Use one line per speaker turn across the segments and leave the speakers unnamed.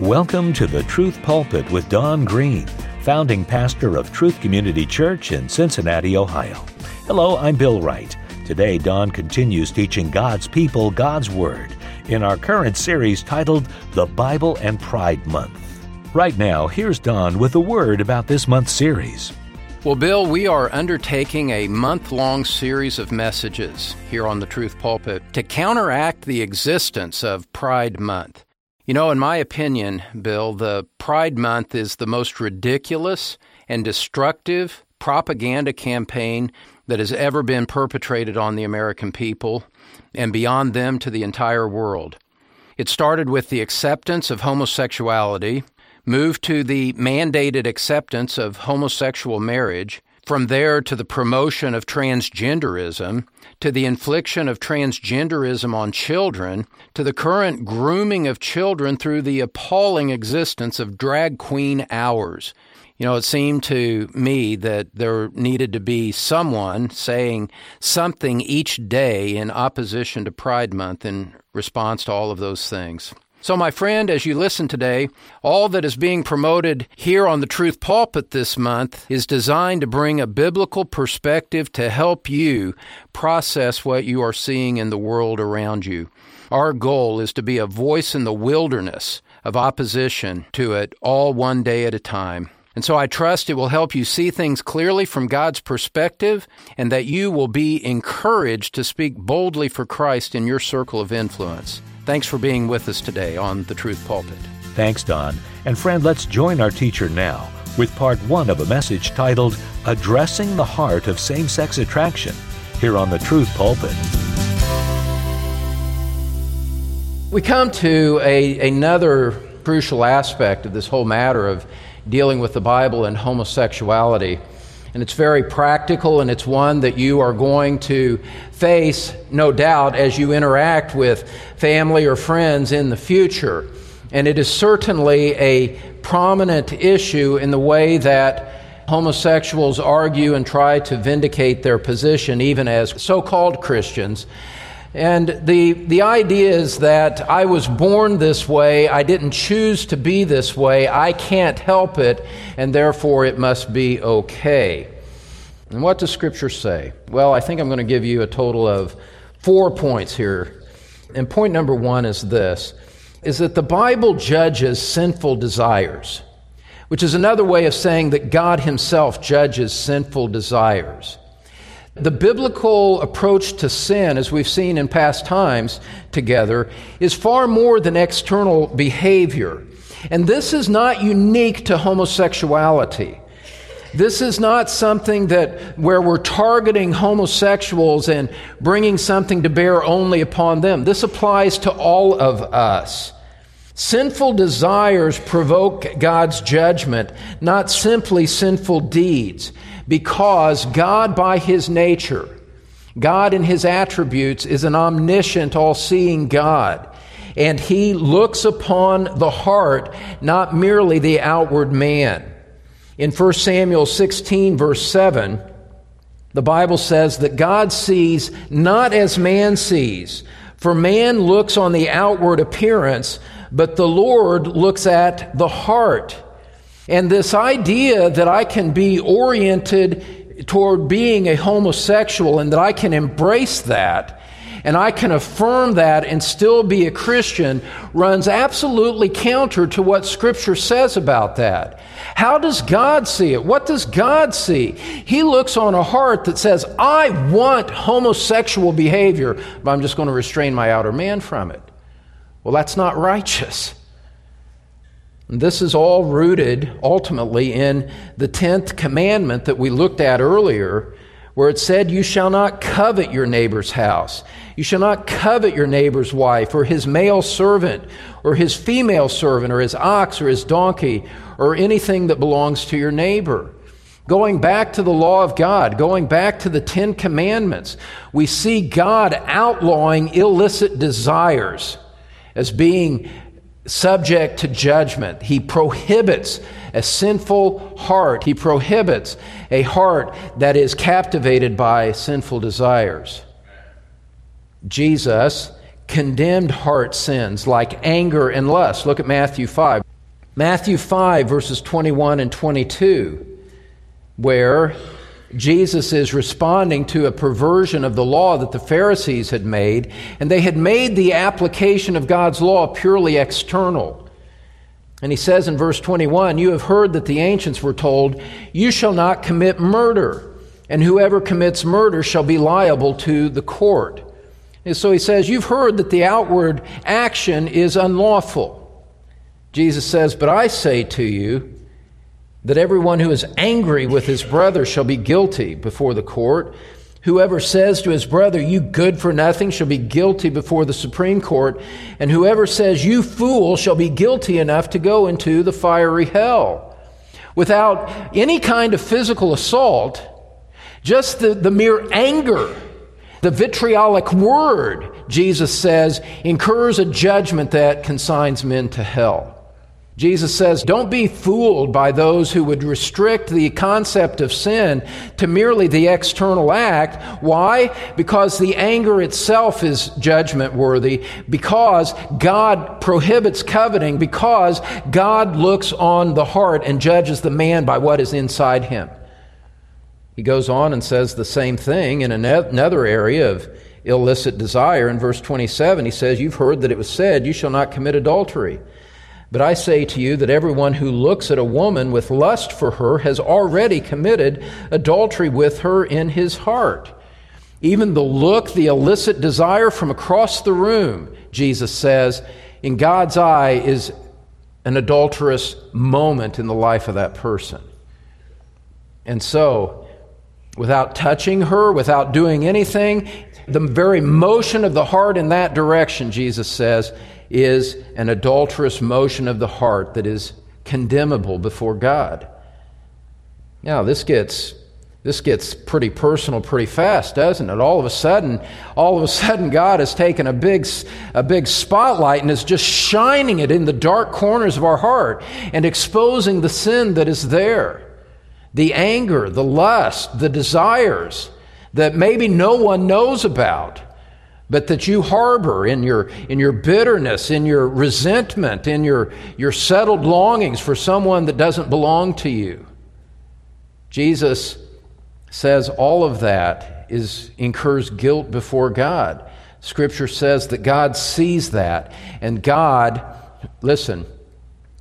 Welcome to the Truth Pulpit with Don Green, founding pastor of Truth Community Church in Cincinnati, Ohio. Hello, I'm Bill Wright. Today, Don continues teaching God's people God's Word in our current series titled The Bible and Pride Month. Right now, here's Don with a word about this month's series.
Well, Bill, we are undertaking a month long series of messages here on the Truth Pulpit to counteract the existence of Pride Month. You know, in my opinion, Bill, the Pride Month is the most ridiculous and destructive propaganda campaign that has ever been perpetrated on the American people and beyond them to the entire world. It started with the acceptance of homosexuality, moved to the mandated acceptance of homosexual marriage, from there to the promotion of transgenderism, to the infliction of transgenderism on children, to the current grooming of children through the appalling existence of drag queen hours. You know, it seemed to me that there needed to be someone saying something each day in opposition to Pride Month in response to all of those things. So, my friend, as you listen today, all that is being promoted here on the Truth Pulpit this month is designed to bring a biblical perspective to help you process what you are seeing in the world around you. Our goal is to be a voice in the wilderness of opposition to it, all one day at a time. And so I trust it will help you see things clearly from God's perspective and that you will be encouraged to speak boldly for Christ in your circle of influence. Thanks for being with us today on The Truth Pulpit.
Thanks, Don. And friend, let's join our teacher now with part one of a message titled Addressing the Heart of Same Sex Attraction here on The Truth Pulpit.
We come to a, another crucial aspect of this whole matter of dealing with the Bible and homosexuality. And it's very practical, and it's one that you are going to face, no doubt, as you interact with family or friends in the future. And it is certainly a prominent issue in the way that homosexuals argue and try to vindicate their position, even as so called Christians. And the, the idea is that I was born this way, I didn't choose to be this way, I can't help it, and therefore it must be okay. And what does Scripture say? Well, I think I'm going to give you a total of four points here. And point number one is this is that the Bible judges sinful desires, which is another way of saying that God Himself judges sinful desires. The biblical approach to sin, as we've seen in past times together, is far more than external behavior. And this is not unique to homosexuality. This is not something that where we're targeting homosexuals and bringing something to bear only upon them. This applies to all of us. Sinful desires provoke God's judgment, not simply sinful deeds because God, by his nature, God in his attributes, is an omniscient, all seeing God. And he looks upon the heart, not merely the outward man. In 1 Samuel 16, verse 7, the Bible says that God sees not as man sees, for man looks on the outward appearance, but the Lord looks at the heart. And this idea that I can be oriented toward being a homosexual and that I can embrace that and I can affirm that and still be a Christian runs absolutely counter to what Scripture says about that. How does God see it? What does God see? He looks on a heart that says, I want homosexual behavior, but I'm just going to restrain my outer man from it. Well, that's not righteous. This is all rooted ultimately in the 10th commandment that we looked at earlier, where it said, You shall not covet your neighbor's house. You shall not covet your neighbor's wife, or his male servant, or his female servant, or his ox, or his donkey, or anything that belongs to your neighbor. Going back to the law of God, going back to the Ten Commandments, we see God outlawing illicit desires as being subject to judgment. He prohibits a sinful heart. He prohibits a heart that is captivated by sinful desires. Jesus condemned heart sins like anger and lust. Look at Matthew 5. Matthew 5, verses 21 and 22, where Jesus is responding to a perversion of the law that the Pharisees had made, and they had made the application of God's law purely external. And he says in verse 21 You have heard that the ancients were told, You shall not commit murder, and whoever commits murder shall be liable to the court. And so he says, You've heard that the outward action is unlawful. Jesus says, But I say to you, that everyone who is angry with his brother shall be guilty before the court. Whoever says to his brother, You good for nothing, shall be guilty before the Supreme Court. And whoever says, You fool, shall be guilty enough to go into the fiery hell. Without any kind of physical assault, just the, the mere anger, the vitriolic word, Jesus says, incurs a judgment that consigns men to hell. Jesus says, Don't be fooled by those who would restrict the concept of sin to merely the external act. Why? Because the anger itself is judgment worthy, because God prohibits coveting, because God looks on the heart and judges the man by what is inside him. He goes on and says the same thing in another area of illicit desire. In verse 27, he says, You've heard that it was said, You shall not commit adultery. But I say to you that everyone who looks at a woman with lust for her has already committed adultery with her in his heart. Even the look, the illicit desire from across the room, Jesus says, in God's eye is an adulterous moment in the life of that person. And so, without touching her, without doing anything, the very motion of the heart in that direction, Jesus says, is an adulterous motion of the heart that is condemnable before God. Now, this gets this gets pretty personal pretty fast, doesn't it? All of a sudden, all of a sudden God has taken a big a big spotlight and is just shining it in the dark corners of our heart and exposing the sin that is there. The anger, the lust, the desires that maybe no one knows about but that you harbor in your, in your bitterness, in your resentment, in your, your settled longings for someone that doesn't belong to you. Jesus says all of that is, incurs guilt before God. Scripture says that God sees that, and God, listen,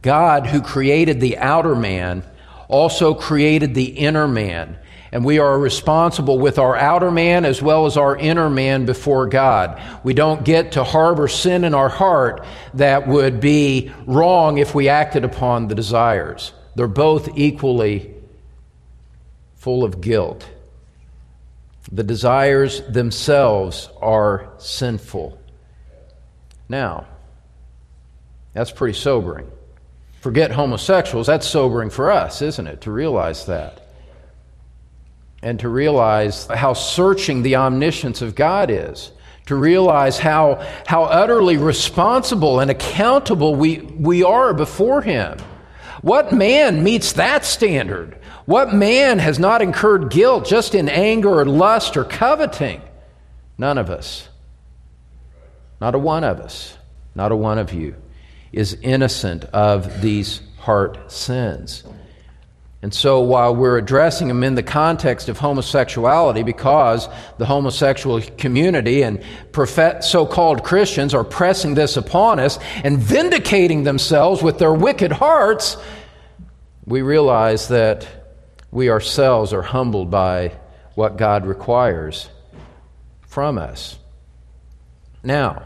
God who created the outer man also created the inner man. And we are responsible with our outer man as well as our inner man before God. We don't get to harbor sin in our heart that would be wrong if we acted upon the desires. They're both equally full of guilt. The desires themselves are sinful. Now, that's pretty sobering. Forget homosexuals, that's sobering for us, isn't it, to realize that? And to realize how searching the omniscience of God is, to realize how, how utterly responsible and accountable we, we are before Him. What man meets that standard? What man has not incurred guilt just in anger or lust or coveting? None of us. Not a one of us. Not a one of you is innocent of these heart sins. And so, while we're addressing them in the context of homosexuality, because the homosexual community and so called Christians are pressing this upon us and vindicating themselves with their wicked hearts, we realize that we ourselves are humbled by what God requires from us. Now,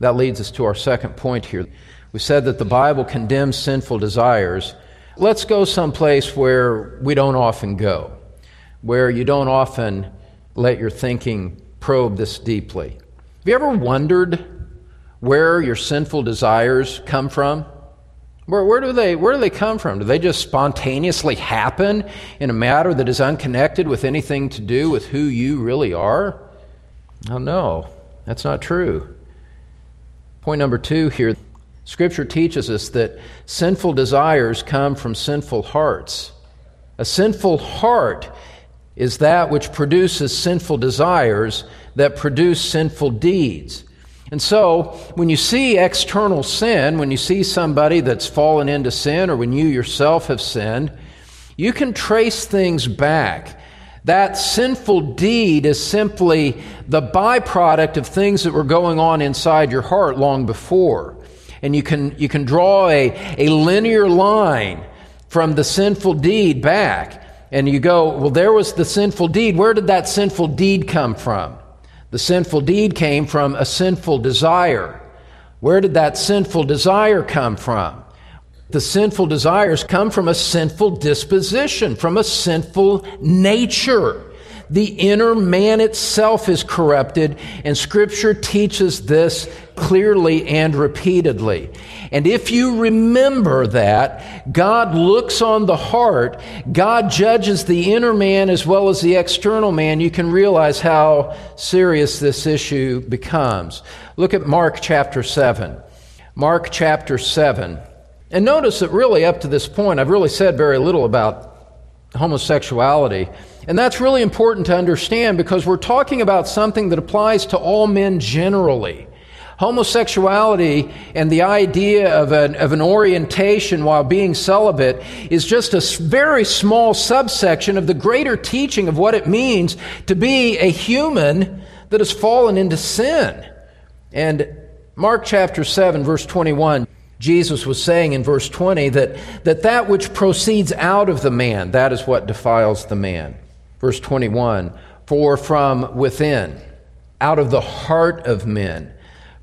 that leads us to our second point here. We said that the Bible condemns sinful desires let's go someplace where we don't often go, where you don't often let your thinking probe this deeply. Have you ever wondered where your sinful desires come from? Where, where, do they, where do they come from? Do they just spontaneously happen in a matter that is unconnected with anything to do with who you really are? Oh, no, that's not true. Point number two here Scripture teaches us that sinful desires come from sinful hearts. A sinful heart is that which produces sinful desires that produce sinful deeds. And so, when you see external sin, when you see somebody that's fallen into sin, or when you yourself have sinned, you can trace things back. That sinful deed is simply the byproduct of things that were going on inside your heart long before. And you can, you can draw a, a linear line from the sinful deed back. And you go, well, there was the sinful deed. Where did that sinful deed come from? The sinful deed came from a sinful desire. Where did that sinful desire come from? The sinful desires come from a sinful disposition, from a sinful nature. The inner man itself is corrupted, and Scripture teaches this clearly and repeatedly. And if you remember that, God looks on the heart, God judges the inner man as well as the external man, you can realize how serious this issue becomes. Look at Mark chapter 7. Mark chapter 7. And notice that really up to this point, I've really said very little about homosexuality. And that's really important to understand because we're talking about something that applies to all men generally. Homosexuality and the idea of an, of an orientation while being celibate is just a very small subsection of the greater teaching of what it means to be a human that has fallen into sin. And Mark chapter 7, verse 21. Jesus was saying in verse 20 that, that that which proceeds out of the man, that is what defiles the man. Verse 21 For from within, out of the heart of men,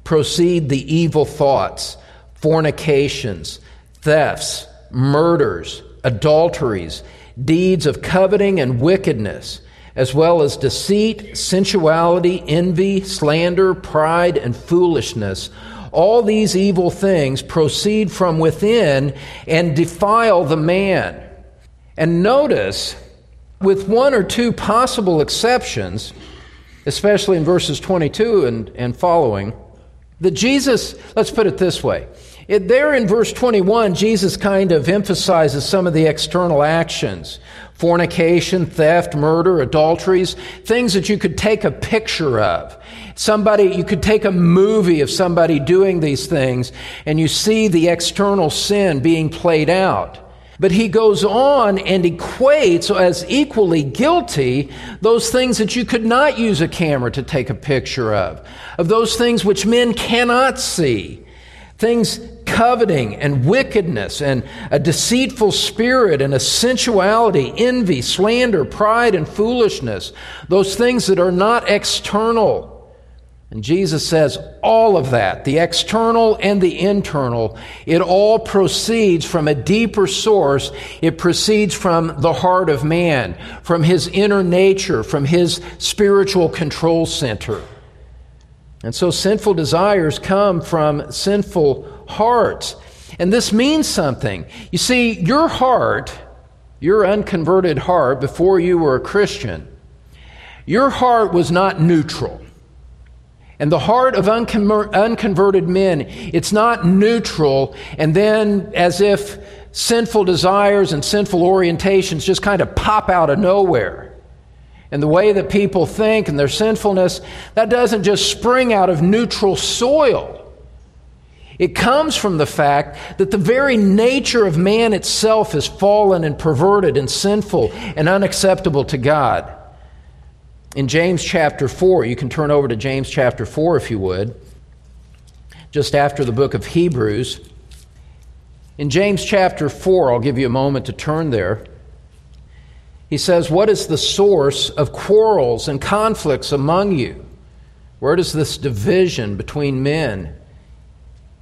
proceed the evil thoughts, fornications, thefts, murders, adulteries, deeds of coveting and wickedness, as well as deceit, sensuality, envy, slander, pride, and foolishness. All these evil things proceed from within and defile the man. And notice, with one or two possible exceptions, especially in verses 22 and, and following, that Jesus, let's put it this way. It, there in verse 21, Jesus kind of emphasizes some of the external actions fornication, theft, murder, adulteries, things that you could take a picture of. Somebody, you could take a movie of somebody doing these things and you see the external sin being played out. But he goes on and equates as equally guilty those things that you could not use a camera to take a picture of, of those things which men cannot see, things coveting and wickedness and a deceitful spirit and a sensuality, envy, slander, pride, and foolishness, those things that are not external. And Jesus says all of that, the external and the internal, it all proceeds from a deeper source. It proceeds from the heart of man, from his inner nature, from his spiritual control center. And so sinful desires come from sinful hearts. And this means something. You see, your heart, your unconverted heart, before you were a Christian, your heart was not neutral. And the heart of unconverted men, it's not neutral, and then as if sinful desires and sinful orientations just kind of pop out of nowhere. And the way that people think and their sinfulness, that doesn't just spring out of neutral soil. It comes from the fact that the very nature of man itself is fallen and perverted and sinful and unacceptable to God. In James chapter 4, you can turn over to James chapter 4 if you would, just after the book of Hebrews. In James chapter 4, I'll give you a moment to turn there. He says, What is the source of quarrels and conflicts among you? Where does this division between men?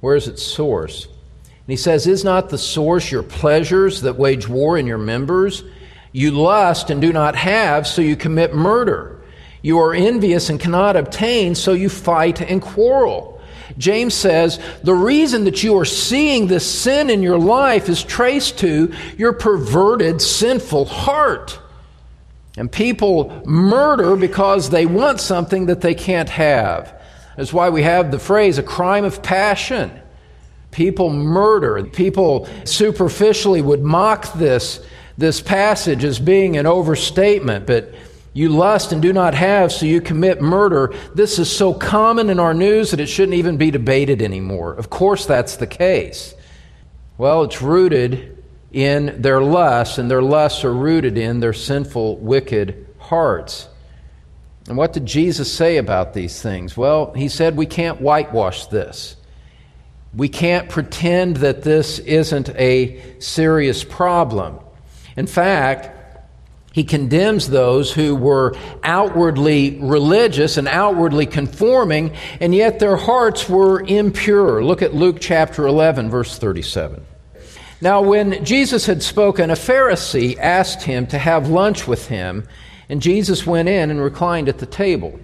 Where is its source? And he says, Is not the source your pleasures that wage war in your members? You lust and do not have, so you commit murder. You are envious and cannot obtain, so you fight and quarrel. James says the reason that you are seeing this sin in your life is traced to your perverted, sinful heart. And people murder because they want something that they can't have. That's why we have the phrase a crime of passion. People murder. People superficially would mock this, this passage as being an overstatement, but You lust and do not have, so you commit murder. This is so common in our news that it shouldn't even be debated anymore. Of course, that's the case. Well, it's rooted in their lusts, and their lusts are rooted in their sinful, wicked hearts. And what did Jesus say about these things? Well, he said we can't whitewash this. We can't pretend that this isn't a serious problem. In fact, he condemns those who were outwardly religious and outwardly conforming, and yet their hearts were impure. Look at Luke chapter 11, verse 37. Now, when Jesus had spoken, a Pharisee asked him to have lunch with him, and Jesus went in and reclined at the table.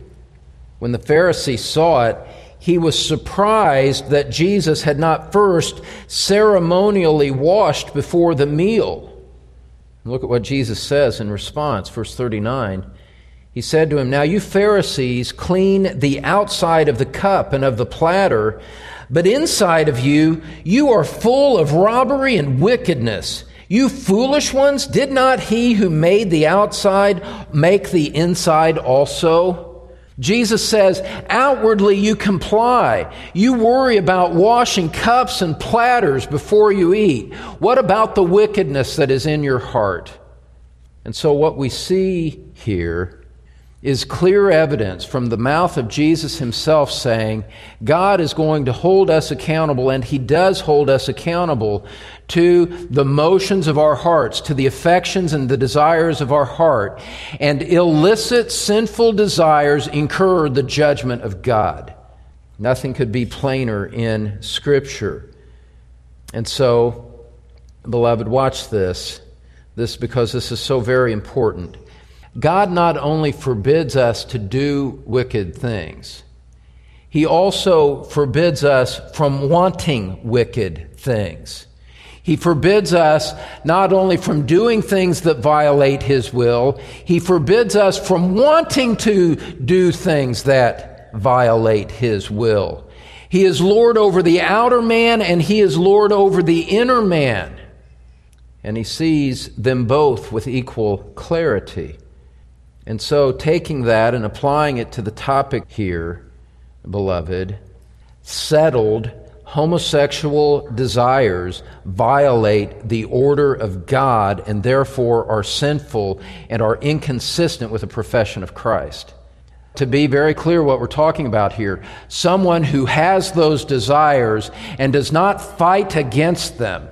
When the Pharisee saw it, he was surprised that Jesus had not first ceremonially washed before the meal. Look at what Jesus says in response, verse 39. He said to him, Now you Pharisees clean the outside of the cup and of the platter, but inside of you, you are full of robbery and wickedness. You foolish ones, did not he who made the outside make the inside also? Jesus says, outwardly you comply. You worry about washing cups and platters before you eat. What about the wickedness that is in your heart? And so, what we see here is clear evidence from the mouth of Jesus himself saying, God is going to hold us accountable, and he does hold us accountable to the motions of our hearts, to the affections and the desires of our heart. And illicit, sinful desires incur the judgment of God. Nothing could be plainer in Scripture. And so, beloved, watch this. This because this is so very important. God not only forbids us to do wicked things, He also forbids us from wanting wicked things. He forbids us not only from doing things that violate His will, He forbids us from wanting to do things that violate His will. He is Lord over the outer man and He is Lord over the inner man. And He sees them both with equal clarity. And so, taking that and applying it to the topic here, beloved, settled homosexual desires violate the order of God and therefore are sinful and are inconsistent with the profession of Christ. To be very clear what we're talking about here, someone who has those desires and does not fight against them,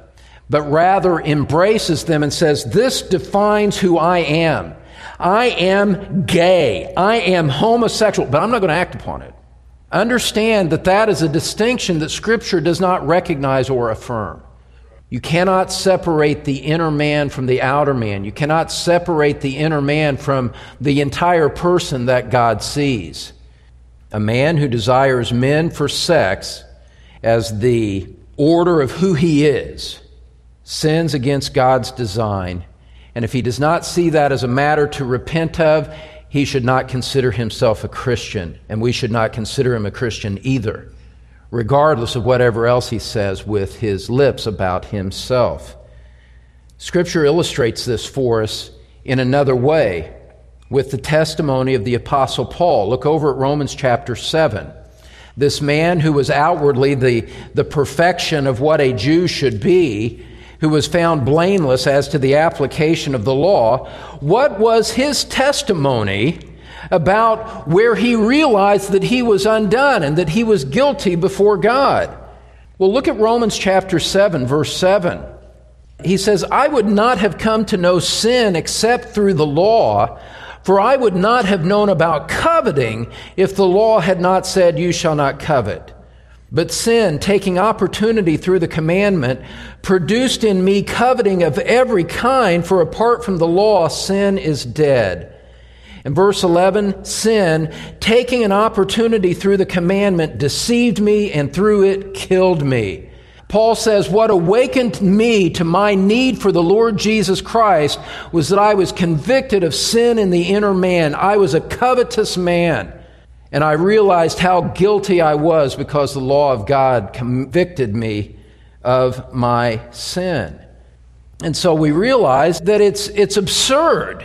but rather embraces them and says, This defines who I am. I am gay. I am homosexual, but I'm not going to act upon it. Understand that that is a distinction that Scripture does not recognize or affirm. You cannot separate the inner man from the outer man. You cannot separate the inner man from the entire person that God sees. A man who desires men for sex as the order of who he is sins against God's design and if he does not see that as a matter to repent of, he should not consider himself a Christian, and we should not consider him a Christian either, regardless of whatever else he says with his lips about himself. Scripture illustrates this for us in another way with the testimony of the Apostle Paul. Look over at Romans chapter 7. This man who was outwardly the, the perfection of what a Jew should be who was found blameless as to the application of the law, what was his testimony about where he realized that he was undone and that he was guilty before God? Well, look at Romans chapter 7, verse 7. He says, I would not have come to know sin except through the law, for I would not have known about coveting if the law had not said, You shall not covet. But sin, taking opportunity through the commandment, produced in me coveting of every kind, for apart from the law, sin is dead. In verse 11, sin, taking an opportunity through the commandment, deceived me and through it killed me. Paul says, What awakened me to my need for the Lord Jesus Christ was that I was convicted of sin in the inner man. I was a covetous man. And I realized how guilty I was because the law of God convicted me of my sin. And so we realized that it's, it's absurd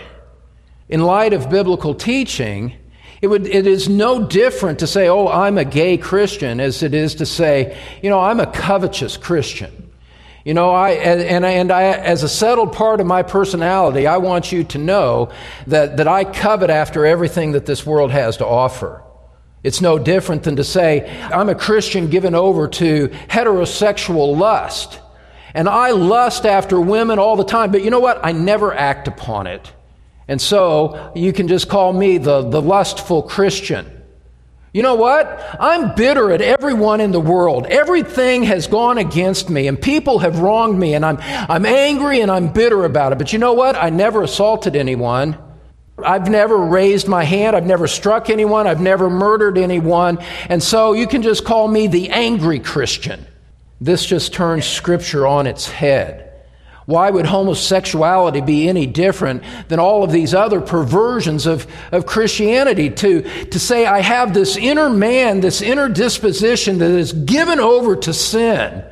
In light of biblical teaching, it, would, it is no different to say, oh, I'm a gay Christian, as it is to say, you know, I'm a covetous Christian. You know, I, and, and I, as a settled part of my personality, I want you to know that, that I covet after everything that this world has to offer. It's no different than to say, I'm a Christian given over to heterosexual lust. And I lust after women all the time, but you know what? I never act upon it. And so you can just call me the, the lustful Christian. You know what? I'm bitter at everyone in the world. Everything has gone against me and people have wronged me and I'm, I'm angry and I'm bitter about it. But you know what? I never assaulted anyone. I've never raised my hand. I've never struck anyone. I've never murdered anyone. And so you can just call me the angry Christian. This just turns scripture on its head. Why would homosexuality be any different than all of these other perversions of, of Christianity? To, to say, I have this inner man, this inner disposition that is given over to sin.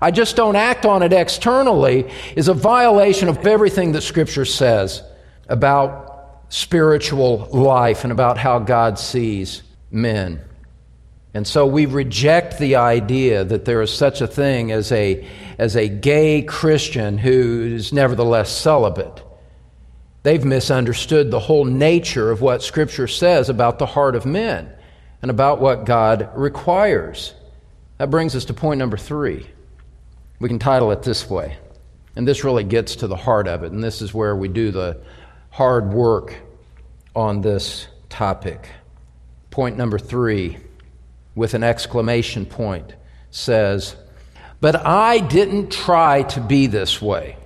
I just don't act on it externally is a violation of everything that Scripture says about spiritual life and about how God sees men. And so we reject the idea that there is such a thing as a, as a gay Christian who is nevertheless celibate. They've misunderstood the whole nature of what Scripture says about the heart of men and about what God requires. That brings us to point number three. We can title it this way. And this really gets to the heart of it. And this is where we do the hard work on this topic. Point number three with an exclamation point says, But I didn't try to be this way.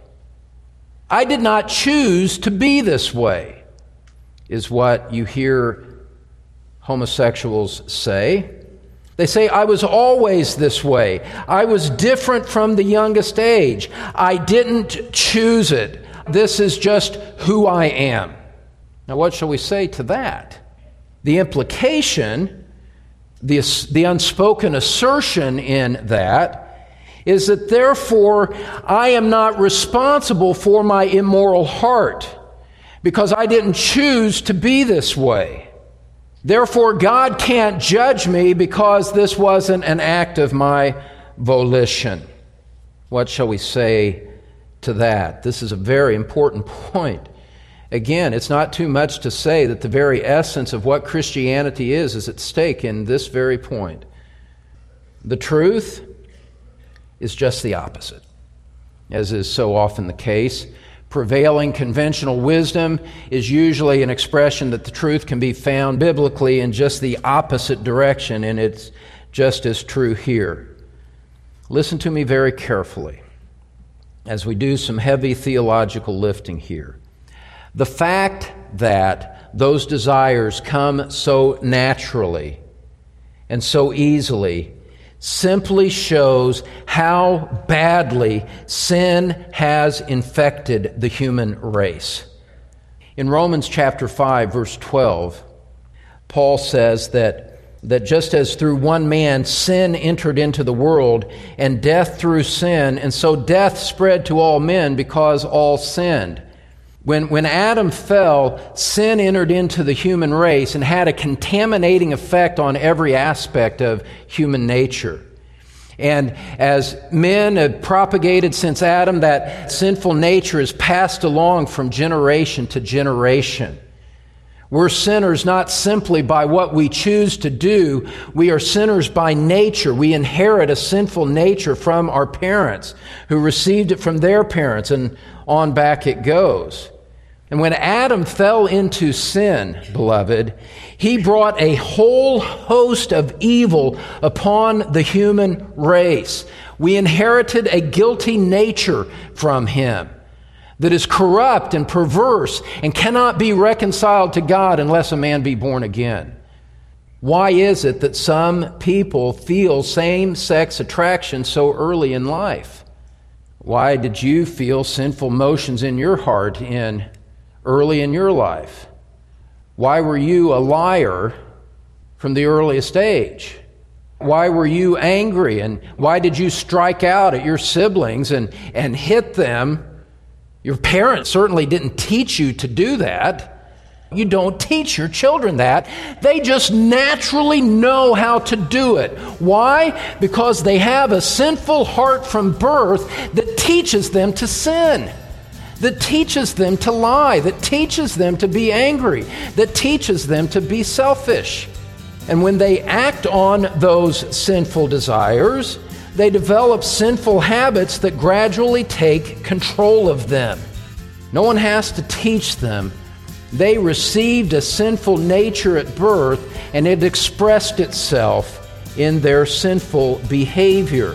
I did not choose to be this way, is what you hear homosexuals say. They say, I was always this way. I was different from the youngest age. I didn't choose it. This is just who I am. Now, what shall we say to that? The implication the, the unspoken assertion in that is that therefore I am not responsible for my immoral heart because I didn't choose to be this way. Therefore, God can't judge me because this wasn't an act of my volition. What shall we say to that? This is a very important point. Again, it's not too much to say that the very essence of what Christianity is is at stake in this very point. The truth is just the opposite, as is so often the case. Prevailing conventional wisdom is usually an expression that the truth can be found biblically in just the opposite direction, and it's just as true here. Listen to me very carefully as we do some heavy theological lifting here. The fact that those desires come so naturally and so easily simply shows how badly sin has infected the human race. In Romans chapter 5 verse 12, Paul says that that just as through one man sin entered into the world and death through sin and so death spread to all men because all sinned. When, when Adam fell, sin entered into the human race and had a contaminating effect on every aspect of human nature. And as men have propagated since Adam, that sinful nature is passed along from generation to generation. We're sinners not simply by what we choose to do. We are sinners by nature. We inherit a sinful nature from our parents who received it from their parents and on back it goes. And when Adam fell into sin, beloved, he brought a whole host of evil upon the human race. We inherited a guilty nature from him that is corrupt and perverse and cannot be reconciled to God unless a man be born again. Why is it that some people feel same sex attraction so early in life? Why did you feel sinful motions in your heart in early in your life? Why were you a liar from the earliest age? Why were you angry and why did you strike out at your siblings and, and hit them? Your parents certainly didn't teach you to do that. You don't teach your children that. They just naturally know how to do it. Why? Because they have a sinful heart from birth that teaches them to sin, that teaches them to lie, that teaches them to be angry, that teaches them to be selfish. And when they act on those sinful desires, they develop sinful habits that gradually take control of them. No one has to teach them they received a sinful nature at birth, and it expressed itself in their sinful behavior.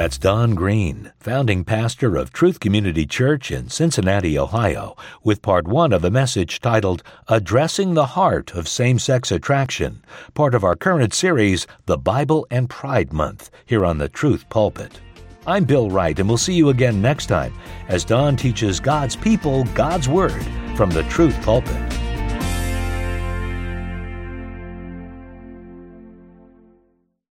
That's Don Green, founding pastor of Truth Community Church in Cincinnati, Ohio, with part one of a message titled Addressing the Heart of Same Sex Attraction, part of our current series, The Bible and Pride Month, here on the Truth Pulpit. I'm Bill Wright, and we'll see you again next time as Don teaches God's people God's Word from the Truth Pulpit.